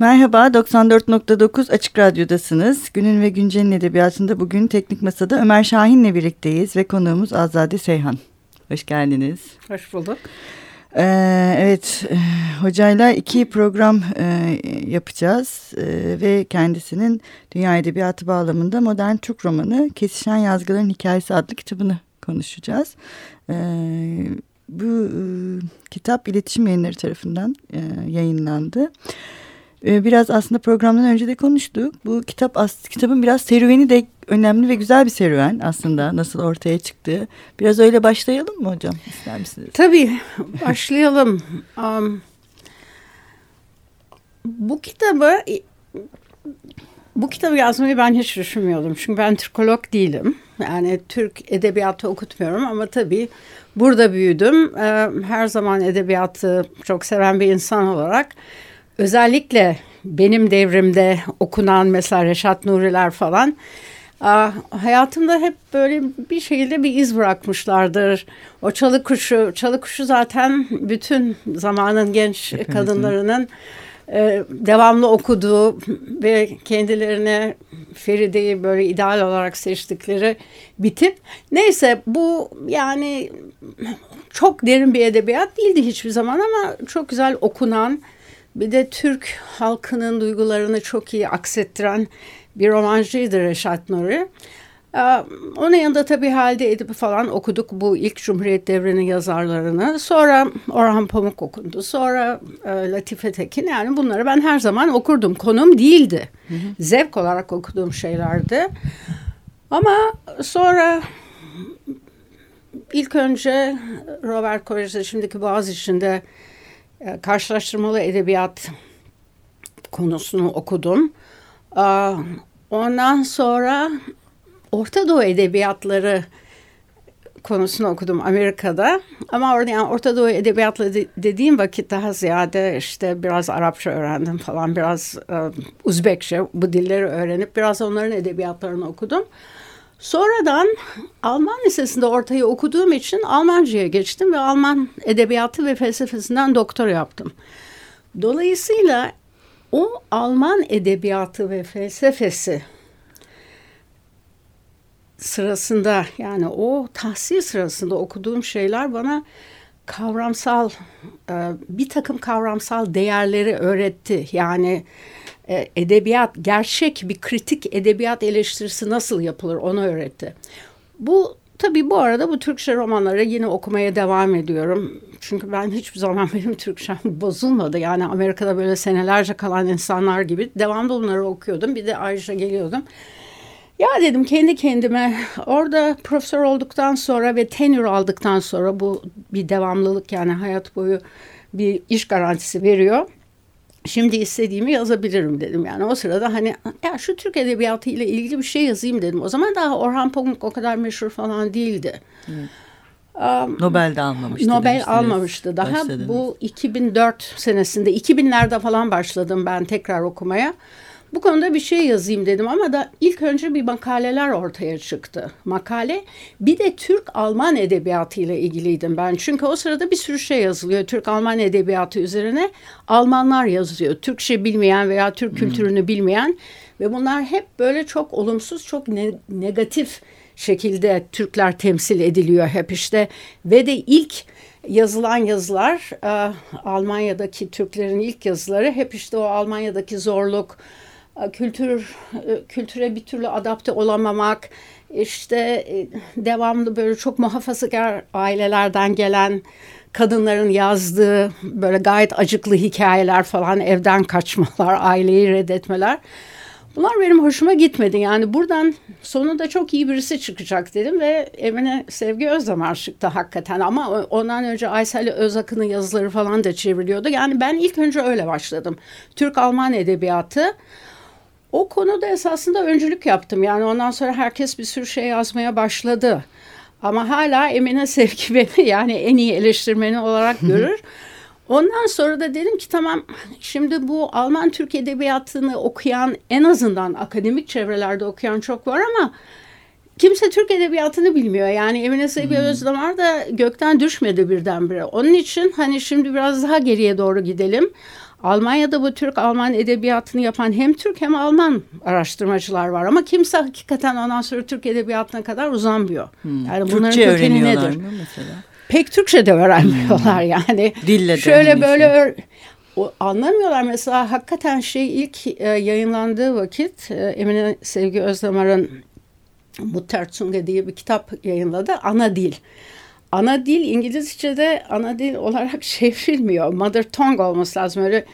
Merhaba, 94.9 Açık Radyo'dasınız. Günün ve Güncel'in edebiyatında bugün Teknik Masa'da Ömer Şahin'le birlikteyiz ve konuğumuz Azade Seyhan. Hoş geldiniz. Hoş bulduk. Ee, evet, hocayla iki program e, yapacağız e, ve kendisinin Dünya Edebiyatı bağlamında modern Türk romanı Kesişen Yazgıların Hikayesi adlı kitabını konuşacağız. E, bu e, kitap iletişim yayınları tarafından e, yayınlandı. E, biraz aslında programdan önce de konuştuk. Bu kitap kitabın biraz serüveni de önemli ve güzel bir serüven aslında nasıl ortaya çıktı. Biraz öyle başlayalım mı hocam? İster misiniz? Tabii başlayalım. um, bu kitabı bu kitabı yazmayı ben hiç düşünmüyordum. Çünkü ben Türkolog değilim. Yani Türk edebiyatı okutmuyorum ama tabii burada büyüdüm. Her zaman edebiyatı çok seven bir insan olarak özellikle benim devrimde okunan mesela Reşat Nuriler falan hayatımda hep böyle bir şekilde bir iz bırakmışlardır. O çalı kuşu, çalı kuşu zaten bütün zamanın genç kadınlarının e, devamlı okuduğu ve kendilerine Feride'yi böyle ideal olarak seçtikleri bir tip. Neyse bu yani çok derin bir edebiyat değildi hiçbir zaman ama çok güzel okunan bir de Türk halkının duygularını çok iyi aksettiren bir romancıydı Reşat Nuri. Ee, onun yanında tabii Halide Edip'i falan okuduk bu ilk Cumhuriyet devrinin yazarlarını. Sonra Orhan Pamuk okundu. Sonra e, Latife Tekin. Yani bunları ben her zaman okurdum. Konum değildi. Hı hı. Zevk olarak okuduğum şeylerdi. Ama sonra ilk önce Robert Kolej'de şimdiki Boğaziçi'nde e, karşılaştırmalı edebiyat konusunu okudum. Ondan sonra Orta Doğu edebiyatları konusunu okudum Amerika'da. Ama orada yani Orta Doğu edebiyatları dediğim vakit daha ziyade işte biraz Arapça öğrendim falan, biraz uh, Uzbekçe bu dilleri öğrenip biraz onların edebiyatlarını okudum. Sonradan Alman Lisesi'nde ortayı okuduğum için Almanca'ya geçtim ve Alman edebiyatı ve felsefesinden doktor yaptım. Dolayısıyla o Alman edebiyatı ve felsefesi sırasında yani o tahsil sırasında okuduğum şeyler bana kavramsal e, bir takım kavramsal değerleri öğretti. Yani e, edebiyat, gerçek bir kritik edebiyat eleştirisi nasıl yapılır onu öğretti. Bu tabii bu arada bu Türkçe romanları yine okumaya devam ediyorum. Çünkü ben hiçbir zaman benim Türkçem bozulmadı. Yani Amerika'da böyle senelerce kalan insanlar gibi devamlı bunları okuyordum. Bir de ayrıca geliyordum. Ya dedim kendi kendime orada profesör olduktan sonra ve tenür aldıktan sonra bu bir devamlılık yani hayat boyu bir iş garantisi veriyor. Şimdi istediğimi yazabilirim dedim. Yani o sırada hani ya şu Türk edebiyatı ile ilgili bir şey yazayım dedim. O zaman daha Orhan Pamuk o kadar meşhur falan değildi. Evet. Um, Nobel de almamıştı. Nobel almamıştı daha. Başladınız. Bu 2004 senesinde 2000'lerde falan başladım ben tekrar okumaya. Bu konuda bir şey yazayım dedim ama da ilk önce bir makaleler ortaya çıktı. Makale bir de Türk-Alman edebiyatı ile ilgiliydim ben. Çünkü o sırada bir sürü şey yazılıyor Türk-Alman edebiyatı üzerine. Almanlar yazıyor. Türkçe bilmeyen veya Türk hmm. kültürünü bilmeyen ve bunlar hep böyle çok olumsuz, çok ne negatif şekilde Türkler temsil ediliyor hep işte. Ve de ilk yazılan yazılar e, Almanya'daki Türklerin ilk yazıları hep işte o Almanya'daki zorluk, kültür e, kültüre bir türlü adapte olamamak, işte e, devamlı böyle çok muhafazakar ailelerden gelen kadınların yazdığı böyle gayet acıklı hikayeler falan, evden kaçmalar, aileyi reddetmeler. Bunlar benim hoşuma gitmedi. Yani buradan sonunda çok iyi birisi çıkacak dedim ve Emine Sevgi Özdemir çıktı hakikaten. Ama ondan önce Aysel Özakın'ın yazıları falan da çevriliyordu. Yani ben ilk önce öyle başladım. Türk-Alman edebiyatı. O konuda esasında öncülük yaptım. Yani ondan sonra herkes bir sürü şey yazmaya başladı. Ama hala Emine Sevgi beni yani en iyi eleştirmeni olarak görür. Ondan sonra da dedim ki tamam şimdi bu Alman Türk Edebiyatı'nı okuyan en azından akademik çevrelerde okuyan çok var ama kimse Türk Edebiyatı'nı bilmiyor. Yani Emine Sevgi hmm. Özdamar da gökten düşmedi birdenbire. Onun için hani şimdi biraz daha geriye doğru gidelim. Almanya'da bu Türk-Alman edebiyatını yapan hem Türk hem Alman araştırmacılar var. Ama kimse hakikaten ondan sonra Türk edebiyatına kadar uzanmıyor. Hmm. Yani bunların Türkçe kökeni nedir? Mı mesela? Pek Türkçe de öğrenmiyorlar hmm. yani. Dille de Şöyle böyle o, anlamıyorlar. Mesela hakikaten şey ilk e, yayınlandığı vakit e, Emine Sevgi Özdamar'ın Mutterzunge diye bir kitap yayınladı. Ana dil. Ana dil İngilizce'de ana dil olarak çevrilmiyor. Mother tongue olması lazım. Öyle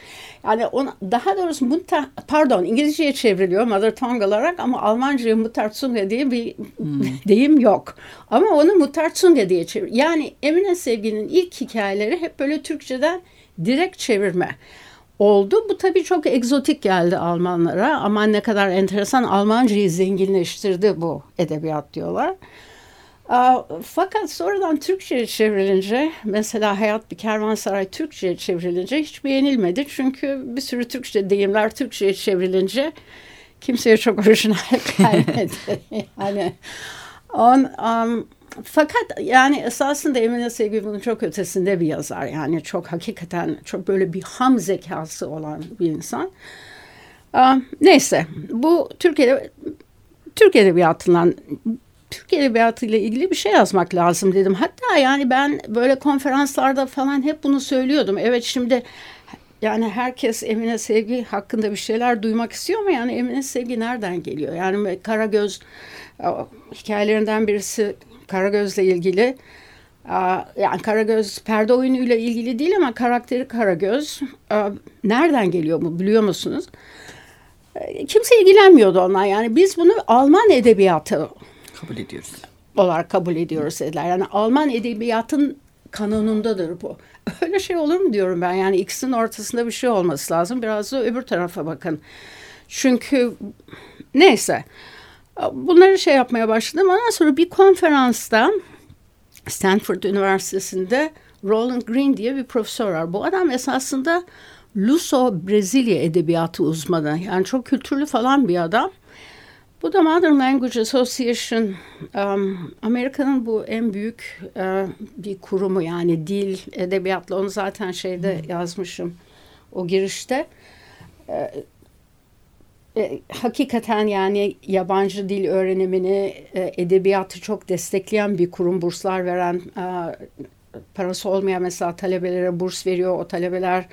yani ona, daha doğrusu mutter, pardon İngilizceye çevriliyor mother tongue olarak ama Almanca'ya Mutterzunge diye bir hmm. deyim yok. Ama onu Mutterzunge diye çevir. Yani Emine Sevgi'nin ilk hikayeleri hep böyle Türkçeden direkt çevirme oldu. Bu tabii çok egzotik geldi Almanlara. Aman ne kadar enteresan Almancayı zenginleştirdi bu edebiyat diyorlar. Fakat sonradan Türkçe'ye çevrilince mesela Hayat Bir Kervansaray Türkçe'ye çevrilince hiç beğenilmedi. Çünkü bir sürü Türkçe deyimler Türkçe'ye çevrilince kimseye çok orijinal gelmedi. yani on, um, fakat yani esasında Emine Sevgi bunun çok ötesinde bir yazar. Yani çok hakikaten çok böyle bir ham zekası olan bir insan. Um, neyse bu Türkiye'de Türk Edebiyatı'ndan Türk Edebiyatı ile ilgili bir şey yazmak lazım dedim. Hatta yani ben böyle konferanslarda falan hep bunu söylüyordum. Evet şimdi yani herkes Emine Sevgi hakkında bir şeyler duymak istiyor ama yani Emine Sevgi nereden geliyor? Yani Karagöz hikayelerinden birisi Karagöz'le ilgili. Yani Karagöz perde oyunuyla ilgili değil ama karakteri Karagöz. Nereden geliyor bu biliyor musunuz? Kimse ilgilenmiyordu ondan. Yani biz bunu Alman edebiyatı kabul ediyoruz. Olarak kabul ediyoruz dediler. Yani Alman edebiyatın kanonundadır bu. Öyle şey olur mu diyorum ben. Yani ikisinin ortasında bir şey olması lazım. Biraz da öbür tarafa bakın. Çünkü neyse bunları şey yapmaya başladım. Ondan sonra bir konferansta Stanford Üniversitesi'nde Roland Green diye bir profesör var. Bu adam esasında Luso Brezilya edebiyatı uzmanı. Yani çok kültürlü falan bir adam. Bu da Modern Language Association, um, Amerika'nın bu en büyük uh, bir kurumu yani dil, edebiyatla onu zaten şeyde hmm. yazmışım o girişte. Uh, e, hakikaten yani yabancı dil öğrenimini, e, edebiyatı çok destekleyen bir kurum, burslar veren, e, parası olmayan mesela talebelere burs veriyor, o talebeler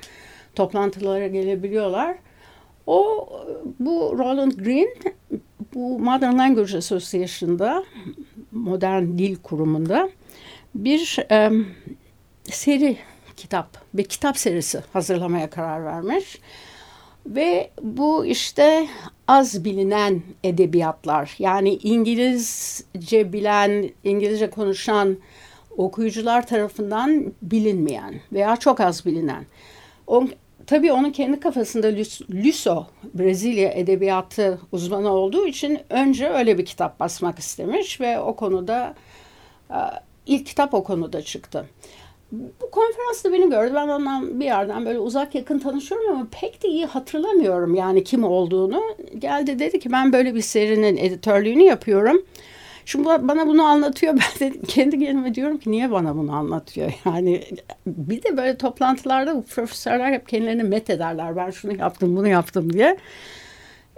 toplantılara gelebiliyorlar. O bu Roland Green bu Modern Language Association'da modern dil kurumunda bir e, seri kitap, bir kitap serisi hazırlamaya karar vermiş. Ve bu işte az bilinen edebiyatlar yani İngilizce bilen, İngilizce konuşan okuyucular tarafından bilinmeyen veya çok az bilinen. Tabii onun kendi kafasında Luso, Brezilya edebiyatı uzmanı olduğu için önce öyle bir kitap basmak istemiş ve o konuda ilk kitap o konuda çıktı. Bu konferansta beni gördü. Ben ondan bir yerden böyle uzak yakın tanışıyorum ama pek de iyi hatırlamıyorum yani kim olduğunu. Geldi dedi ki ben böyle bir serinin editörlüğünü yapıyorum. Şimdi bana bunu anlatıyor. Ben de kendi kendime diyorum ki niye bana bunu anlatıyor? Yani bir de böyle toplantılarda bu profesörler hep kendilerini met ederler. Ben şunu yaptım bunu yaptım diye.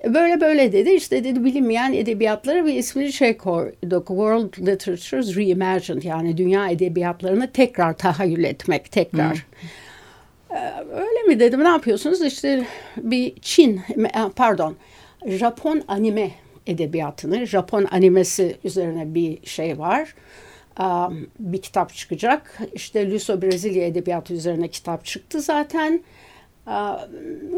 Böyle böyle dedi işte dedi bilinmeyen edebiyatları ve ismini şey koyduk World Literature's Reimagined yani dünya edebiyatlarını tekrar tahayyül etmek tekrar. Hmm. Öyle mi dedim ne yapıyorsunuz işte bir Çin pardon Japon anime edebiyatını Japon animesi üzerine bir şey var bir kitap çıkacak. İşte Luso Brezilya edebiyatı üzerine kitap çıktı zaten.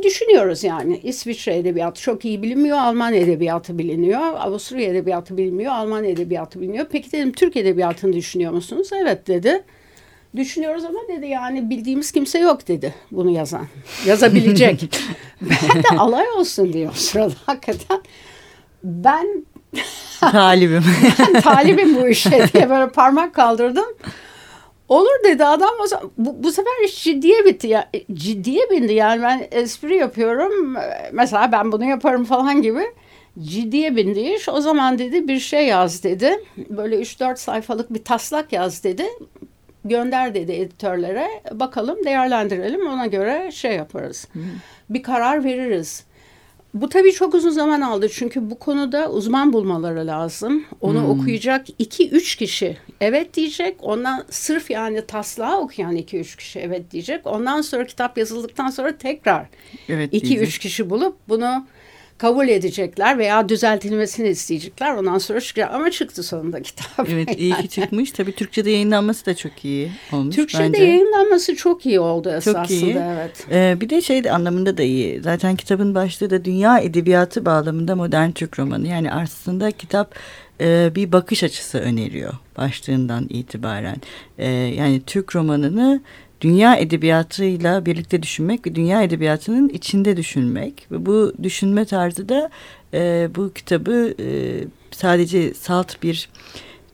Düşünüyoruz yani İsviçre edebiyatı çok iyi bilinmiyor, Alman edebiyatı biliniyor, Avusturya edebiyatı bilmiyor, Alman edebiyatı biliniyor. Peki dedim Türk edebiyatını düşünüyor musunuz? Evet dedi. Düşünüyoruz ama dedi yani bildiğimiz kimse yok dedi bunu yazan. Yazabilecek. ben de alay olsun diyor sırada hakikaten. Ben talibim. ben talibim bu işe diye böyle parmak kaldırdım. Olur dedi adam o zaman, bu, bu sefer iş ciddiye bitti ya ciddiye bindi yani ben espri yapıyorum mesela ben bunu yaparım falan gibi ciddiye bindi iş o zaman dedi bir şey yaz dedi böyle 3-4 sayfalık bir taslak yaz dedi gönder dedi editörlere. Bakalım değerlendirelim ona göre şey yaparız. Hı. Bir karar veririz. Bu tabii çok uzun zaman aldı çünkü bu konuda uzman bulmaları lazım. Onu hmm. okuyacak iki üç kişi evet diyecek. Ondan sırf yani taslağı okuyan iki üç kişi evet diyecek. Ondan sonra kitap yazıldıktan sonra tekrar evet iki üç kişi bulup bunu kabul edecekler veya düzeltilmesini isteyecekler. Ondan sonra çıkacak ama çıktı sonunda kitap. Evet iyi ki çıkmış. Tabii Türkçe'de yayınlanması da çok iyi olmuş Türkçe'de bence. yayınlanması çok iyi oldu esasında. Çok iyi. Evet. Ee, bir de şey de anlamında da iyi. Zaten kitabın başlığı da dünya edebiyatı bağlamında modern Türk romanı. Yani aslında kitap e, bir bakış açısı öneriyor başlığından itibaren. E, yani Türk romanını dünya edebiyatıyla birlikte düşünmek ve dünya edebiyatının içinde düşünmek ve bu düşünme tarzı da e, bu kitabı e, sadece salt bir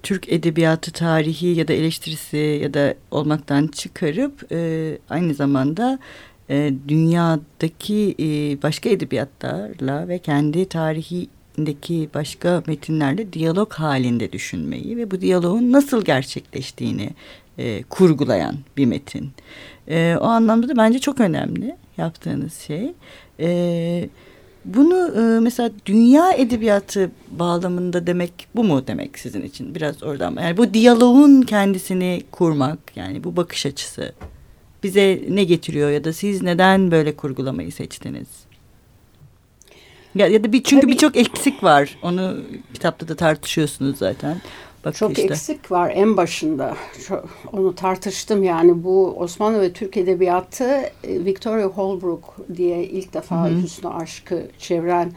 Türk edebiyatı tarihi ya da eleştirisi ya da olmaktan çıkarıp e, aynı zamanda e, dünyadaki e, başka edebiyatlarla ve kendi tarihindeki başka metinlerle diyalog halinde düşünmeyi ve bu diyaloğun nasıl gerçekleştiğini e, kurgulayan bir metin. E, o anlamda da bence çok önemli yaptığınız şey. E, bunu e, mesela dünya edebiyatı bağlamında demek bu mu demek sizin için? Biraz oradan yani bu diyaloğun kendisini kurmak yani bu bakış açısı bize ne getiriyor ya da siz neden böyle kurgulamayı seçtiniz? Ya, ya da bir çünkü birçok eksik var. Onu kitapta da tartışıyorsunuz zaten. Bak çok işte. eksik var en başında. Onu tartıştım yani bu Osmanlı ve Türk Edebiyatı e, Victoria Holbrook diye ilk defa Hı -hı. Hüsnü Aşk'ı çeviren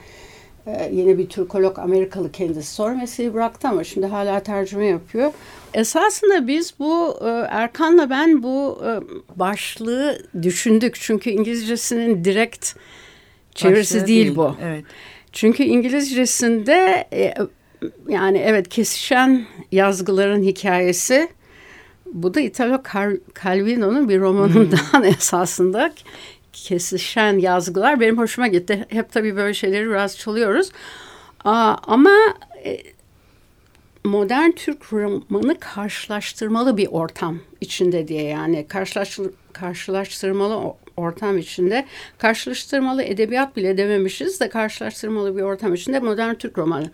e, yeni bir Türkolog Amerikalı kendisi sonra mesleği bıraktı ama şimdi hala tercüme yapıyor. Esasında biz bu e, Erkan'la ben bu başlığı düşündük. Çünkü İngilizcesinin direkt çevirisi değil, değil bu. Evet. Çünkü İngilizcesinde yani evet kesişen yazgıların hikayesi bu da Italo Calvino'nun bir romanından hmm. esasında kesişen yazgılar benim hoşuma gitti. Hep tabii böyle şeyleri biraz çalıyoruz. Aa, ama e, modern Türk romanı karşılaştırmalı bir ortam içinde diye yani karşılaştır, karşılaştırmalı ortam içinde karşılaştırmalı edebiyat bile dememişiz de karşılaştırmalı bir ortam içinde modern Türk romanı.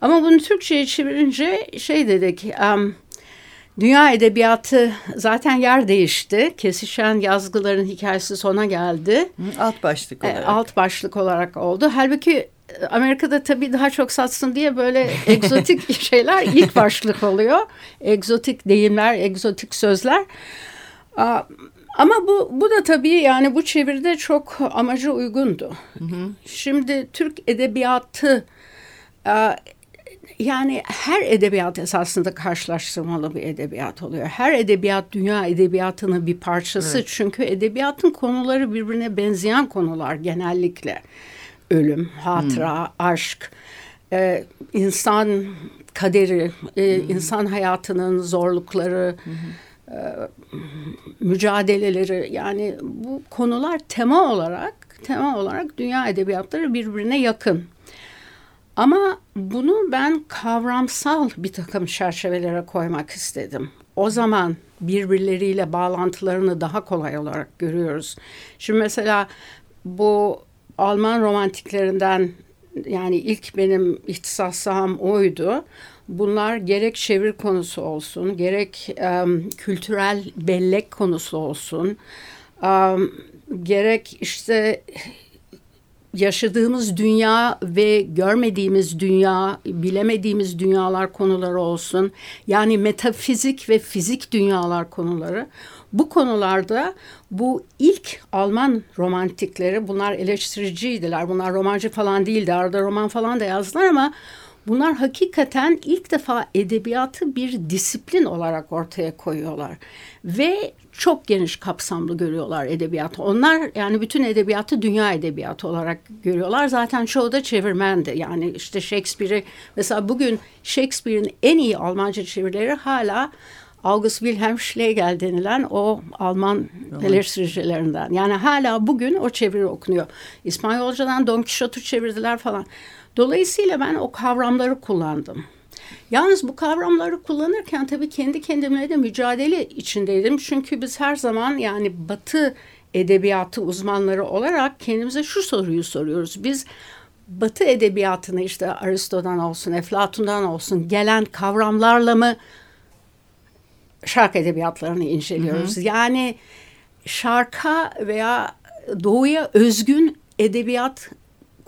Ama bunu Türkçe'ye çevirince şey dedik... Um, Dünya edebiyatı zaten yer değişti. Kesişen yazgıların hikayesi sona geldi. Alt başlık olarak. E, alt başlık olarak oldu. Halbuki e, Amerika'da tabii daha çok satsın diye böyle egzotik şeyler ilk başlık oluyor. Egzotik deyimler, egzotik sözler. Ama bu, bu da tabii yani bu çeviride çok amaca uygundu. Hı hı. Şimdi Türk edebiyatı yani her edebiyat esasında karşılaştırmalı bir edebiyat oluyor. Her edebiyat dünya edebiyatının bir parçası. Evet. Çünkü edebiyatın konuları birbirine benzeyen konular genellikle. Ölüm, hatıra, hmm. aşk, e, insan kaderi, e, hmm. insan hayatının zorlukları, hmm. e, mücadeleleri. Yani bu konular tema olarak tema olarak dünya edebiyatları birbirine yakın. Ama bunu ben kavramsal bir takım çerçevelere koymak istedim. O zaman birbirleriyle bağlantılarını daha kolay olarak görüyoruz. Şimdi mesela bu Alman romantiklerinden yani ilk benim ihtisas oydu. Bunlar gerek çevir konusu olsun, gerek um, kültürel bellek konusu olsun, um, gerek işte yaşadığımız dünya ve görmediğimiz dünya, bilemediğimiz dünyalar konuları olsun. Yani metafizik ve fizik dünyalar konuları. Bu konularda bu ilk Alman romantikleri bunlar eleştiriciydiler. Bunlar romancı falan değildi. Arada roman falan da yazdılar ama bunlar hakikaten ilk defa edebiyatı bir disiplin olarak ortaya koyuyorlar. Ve çok geniş kapsamlı görüyorlar edebiyatı. Onlar yani bütün edebiyatı dünya edebiyatı olarak görüyorlar. Zaten çoğu da çevirmendi. Yani işte Shakespeare'i mesela bugün Shakespeare'in en iyi Almanca çevirileri hala August Wilhelm Schlegel denilen o Alman eleştiricilerinden. Yani hala bugün o çeviri okunuyor. İspanyolcadan Don Quixote'u çevirdiler falan. Dolayısıyla ben o kavramları kullandım. Yalnız bu kavramları kullanırken tabii kendi kendimle de mücadele içindeydim. Çünkü biz her zaman yani Batı edebiyatı uzmanları olarak kendimize şu soruyu soruyoruz. Biz Batı edebiyatını işte Aristo'dan olsun, Eflatun'dan olsun gelen kavramlarla mı şark edebiyatlarını inceliyoruz? Hı hı. Yani şarka veya doğuya özgün edebiyat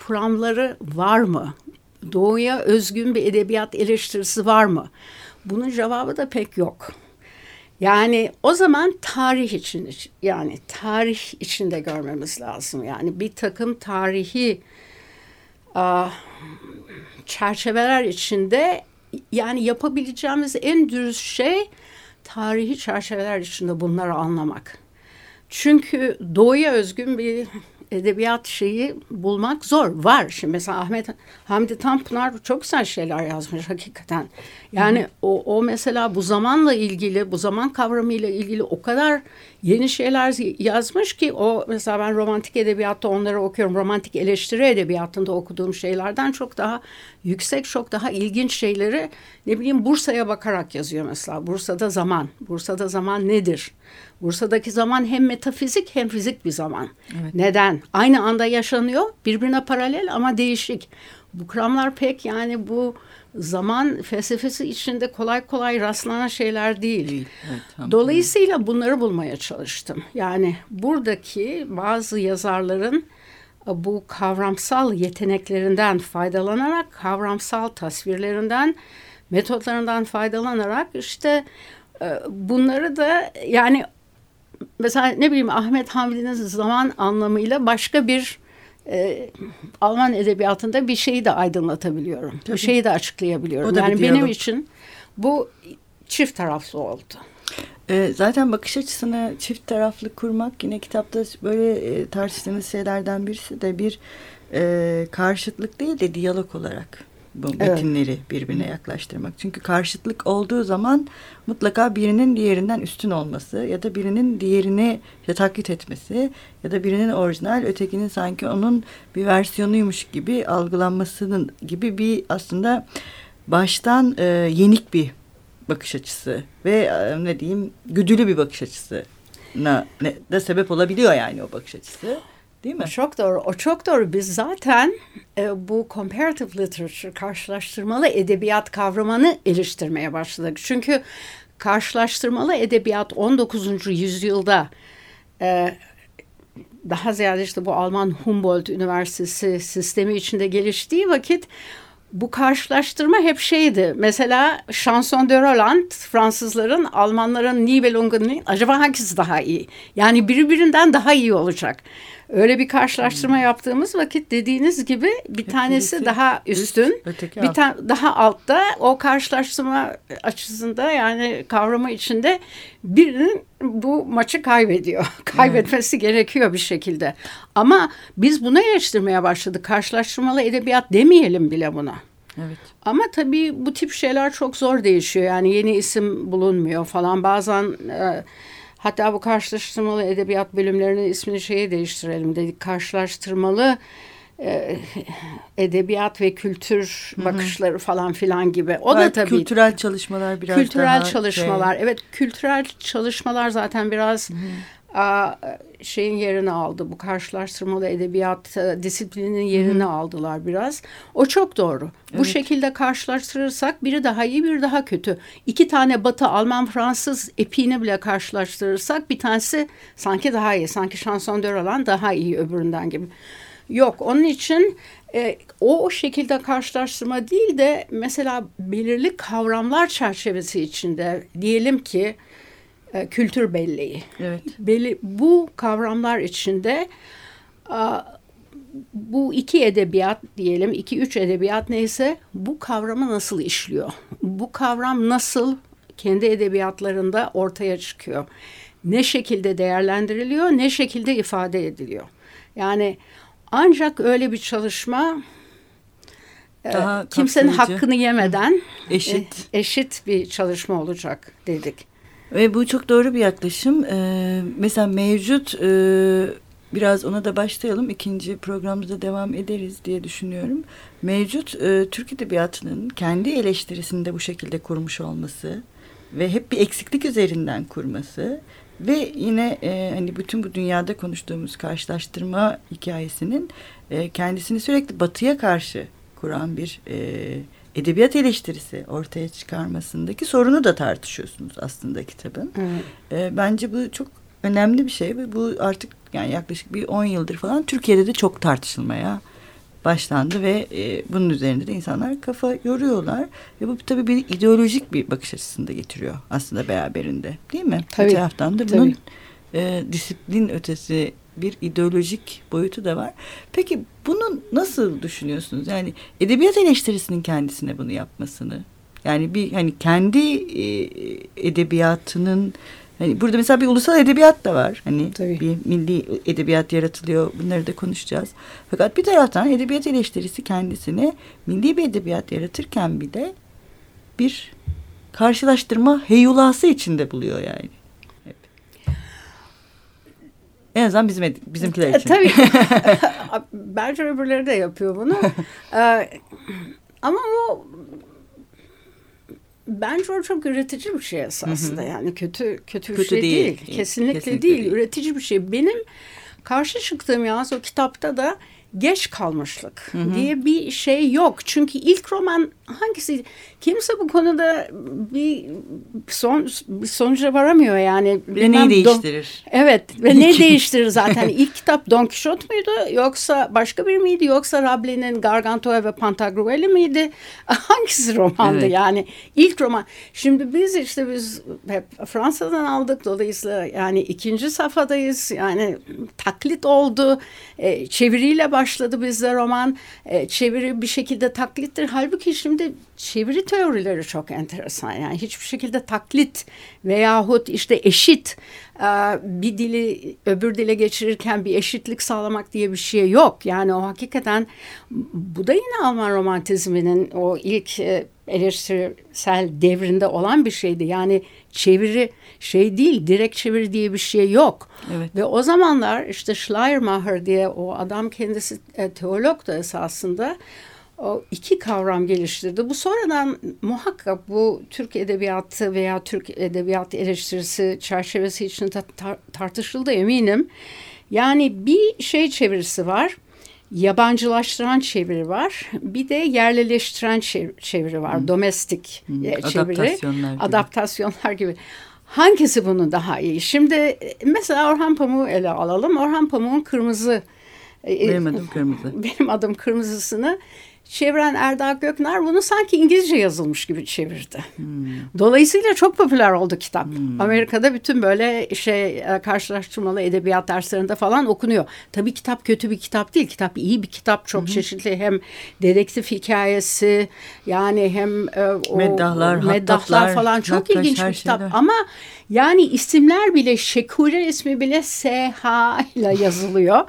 kuramları var mı? Doğuya özgün bir edebiyat eleştirisi var mı? Bunun cevabı da pek yok. Yani o zaman tarih için yani tarih içinde görmemiz lazım. Yani bir takım tarihi çerçeveler içinde yani yapabileceğimiz en dürüst şey tarihi çerçeveler içinde bunları anlamak. Çünkü doğuya özgün bir edebiyat şeyi bulmak zor. Var. Şimdi mesela Ahmet Hamdi Tanpınar çok güzel şeyler yazmış hakikaten. Yani o, o mesela bu zamanla ilgili, bu zaman kavramıyla ilgili o kadar yeni şeyler yazmış ki o mesela ben romantik edebiyatta onları okuyorum. Romantik eleştiri edebiyatında okuduğum şeylerden çok daha yüksek, çok daha ilginç şeyleri ne bileyim Bursa'ya bakarak yazıyor mesela. Bursa'da zaman. Bursa'da zaman nedir? Bursa'daki zaman hem metafizik hem fizik bir zaman. Evet. Neden? Aynı anda yaşanıyor, birbirine paralel ama değişik. Bu kuramlar pek yani bu zaman felsefesi içinde kolay kolay rastlanan şeyler değil. değil. Evet. Dolayısıyla bunları bulmaya çalıştım. Yani buradaki bazı yazarların e, bu kavramsal yeteneklerinden faydalanarak, kavramsal tasvirlerinden, metotlarından faydalanarak işte e, bunları da yani mesela ne bileyim Ahmet Hamdi'nin zaman anlamıyla başka bir e, Alman edebiyatında bir şeyi de aydınlatabiliyorum. Tabii. Bir şeyi de açıklayabiliyorum. Yani benim için bu çift taraflı oldu. E, zaten bakış açısını çift taraflı kurmak yine kitapta böyle e, tartıştığımız şeylerden birisi de bir e, karşıtlık değil de diyalog olarak bu metinleri evet. birbirine yaklaştırmak. Çünkü karşıtlık olduğu zaman mutlaka birinin diğerinden üstün olması ya da birinin diğerini işte taklit etmesi ya da birinin orijinal ötekinin sanki onun bir versiyonuymuş gibi algılanmasının gibi bir aslında baştan e, yenik bir bakış açısı ve e, ne diyeyim güdülü bir bakış açısı ne, de sebep olabiliyor yani o bakış açısı. Değil mi? Çok doğru. O çok doğru. Biz zaten e, bu comparative literature, karşılaştırmalı edebiyat kavramını eleştirmeye başladık. Çünkü karşılaştırmalı edebiyat 19. yüzyılda e, daha ziyade işte bu Alman Humboldt Üniversitesi sistemi içinde geliştiği vakit bu karşılaştırma hep şeydi. Mesela Chanson de Roland Fransızların Almanların Nibelungen'in acaba hangisi daha iyi? Yani birbirinden daha iyi olacak. Öyle bir karşılaştırma hmm. yaptığımız vakit dediğiniz gibi bir tanesi birisi, daha üstün, üst, bir ta daha altta. O karşılaştırma açısında yani kavramı içinde birinin bu maçı kaybediyor. Kaybetmesi evet. gerekiyor bir şekilde. Ama biz bunu eleştirmeye başladık. Karşılaştırmalı edebiyat demeyelim bile buna. Evet. Ama tabii bu tip şeyler çok zor değişiyor. Yani yeni isim bulunmuyor falan. Bazen e, Hatta bu karşılaştırmalı edebiyat bölümlerinin ismini şeye değiştirelim dedik. Karşılaştırmalı e, edebiyat ve kültür Hı-hı. bakışları falan filan gibi. O evet, da tabii kültürel çalışmalar biraz kültürel daha çalışmalar. Şey. Evet, kültürel çalışmalar zaten biraz Hı-hı şeyin yerini aldı. Bu karşılaştırmalı edebiyat e, disiplinin yerini Hı. aldılar biraz. O çok doğru. Evet. Bu şekilde karşılaştırırsak biri daha iyi, biri daha kötü. İki tane Batı, Alman, Fransız epiğini bile karşılaştırırsak bir tanesi sanki daha iyi. Sanki Chanson de Roland daha iyi öbüründen gibi. Yok, onun için e, o, o şekilde karşılaştırma değil de mesela belirli kavramlar çerçevesi içinde diyelim ki e, kültür belleği. Evet. Belli, bu kavramlar içinde a, bu iki edebiyat diyelim, iki üç edebiyat neyse bu kavramı nasıl işliyor? Bu kavram nasıl kendi edebiyatlarında ortaya çıkıyor? Ne şekilde değerlendiriliyor, ne şekilde ifade ediliyor? Yani ancak öyle bir çalışma e, Daha kimsenin hakkını yemeden eşit e, eşit bir çalışma olacak dedik. Ve bu çok doğru bir yaklaşım. Ee, mesela mevcut e, biraz ona da başlayalım. İkinci programda devam ederiz diye düşünüyorum. Mevcut e, Türk Edebiyatı'nın kendi eleştirisini de bu şekilde kurmuş olması ve hep bir eksiklik üzerinden kurması ve yine e, hani bütün bu dünyada konuştuğumuz karşılaştırma hikayesinin e, kendisini sürekli batıya karşı kuran bir e, edebiyat eleştirisi ortaya çıkarmasındaki sorunu da tartışıyorsunuz aslında kitabın. Evet. E, bence bu çok önemli bir şey ve bu artık yani yaklaşık bir 10 yıldır falan Türkiye'de de çok tartışılmaya başlandı ve e, bunun üzerinde de insanlar kafa yoruyorlar ve bu tabii bir ideolojik bir bakış açısını getiriyor aslında beraberinde değil mi? Tabii. Bir taraftan da bunun e, disiplin ötesi bir ideolojik boyutu da var. Peki bunu nasıl düşünüyorsunuz? Yani edebiyat eleştirisinin kendisine bunu yapmasını yani bir hani kendi e, edebiyatının Hani burada mesela bir ulusal edebiyat da var. Hani Tabii. bir milli edebiyat yaratılıyor. Bunları da konuşacağız. Fakat bir taraftan edebiyat eleştirisi kendisini milli bir edebiyat yaratırken bir de bir karşılaştırma heyulası içinde buluyor yani. En azından bizim bizimkiler için. Tabii. Bence öbürleri de yapıyor bunu. Ee, ama o bence o çok üretici bir şey esasında. Hı hı. Yani kötü kötü bir kötü şey değil. değil. Kesinlikle, Kesinlikle değil. değil. Üretici bir şey. Benim karşı çıktığım yalnız o kitapta da geç kalmışlık hı hı. diye bir şey yok. Çünkü ilk roman hangisi? Kimse bu konuda bir son bir sonuca varamıyor yani. Ve neyi değiştirir? evet ve ne değiştirir zaten? İlk kitap Don Quixote muydu yoksa başka bir miydi yoksa Rabelaise'nin Gargantua ve Pantagrueli miydi? Hangisi romandı evet. yani? ilk roman. Şimdi biz işte biz hep Fransa'dan aldık dolayısıyla yani ikinci safhadayız. Yani taklit oldu. E, çeviriyle başladı bizde roman. E, çeviri bir şekilde taklittir. Halbuki şimdi çeviri teorileri çok enteresan. Yani hiçbir şekilde taklit veyahut işte eşit e, bir dili öbür dile geçirirken bir eşitlik sağlamak diye bir şey yok. Yani o hakikaten bu da yine Alman romantizminin o ilk e, eleştirisel devrinde olan bir şeydi. Yani çeviri şey değil, direkt çeviri diye bir şey yok. Evet. Ve o zamanlar işte Schleiermacher diye o adam kendisi e, teolog da esasında o iki kavram geliştirdi. Bu sonradan muhakkak bu Türk edebiyatı veya Türk edebiyat eleştirisi çerçevesi içinde tar tartışıldı eminim. Yani bir şey çevirisi var. Yabancılaştıran çeviri var. Bir de yerlileştiren çeviri var. Hı. Domestik Hı. E, çeviri. Adaptasyonlar gibi. Adaptasyonlar gibi. Hangisi bunun daha iyi? Şimdi e, mesela Orhan Pamuk'u ele alalım. Orhan Pamuk'un kırmızı e, benim adım kırmızı. Benim adım kırmızısını çeviren Erdal Göknar bunu sanki İngilizce yazılmış gibi çevirdi. Hmm. Dolayısıyla çok popüler oldu kitap. Hmm. Amerika'da bütün böyle şey e, karşılaştırmalı edebiyat derslerinde falan okunuyor. Tabii kitap kötü bir kitap değil. Kitap iyi bir kitap. Çok hmm. çeşitli hem dedektif hikayesi yani hem e, o meddahlar, meddahlar falan çok ilginç bir kitap. Şeyler. Ama yani isimler bile Şekure ismi bile SH ile yazılıyor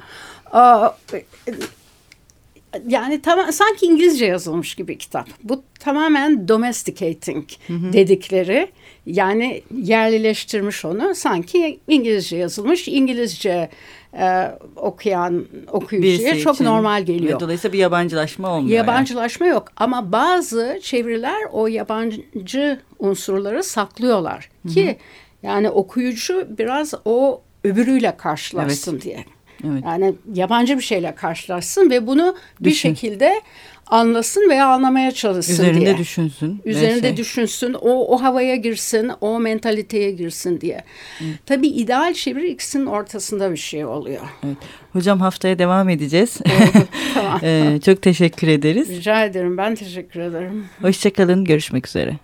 yani tam, sanki İngilizce yazılmış gibi kitap. Bu tamamen domesticating hı hı. dedikleri yani yerlileştirmiş onu sanki İngilizce yazılmış İngilizce e, okuyan okuyucuya çok için. normal geliyor. Ve dolayısıyla bir yabancılaşma olmuyor. Yabancılaşma yani. yok ama bazı çeviriler o yabancı unsurları saklıyorlar hı hı. ki yani okuyucu biraz o öbürüyle karşılaşsın evet. diye. Evet. Yani yabancı bir şeyle karşılaşsın ve bunu Düşün. bir şekilde anlasın veya anlamaya çalışsın Üzerinde diye. düşünsün. Üzerinde şey. düşünsün, o, o havaya girsin, o mentaliteye girsin diye. Evet. Tabii ideal çeviri ikisinin ortasında bir şey oluyor. Evet. Hocam haftaya devam edeceğiz. tamam. ee, çok teşekkür ederiz. Rica ederim, ben teşekkür ederim. Hoşçakalın, görüşmek üzere.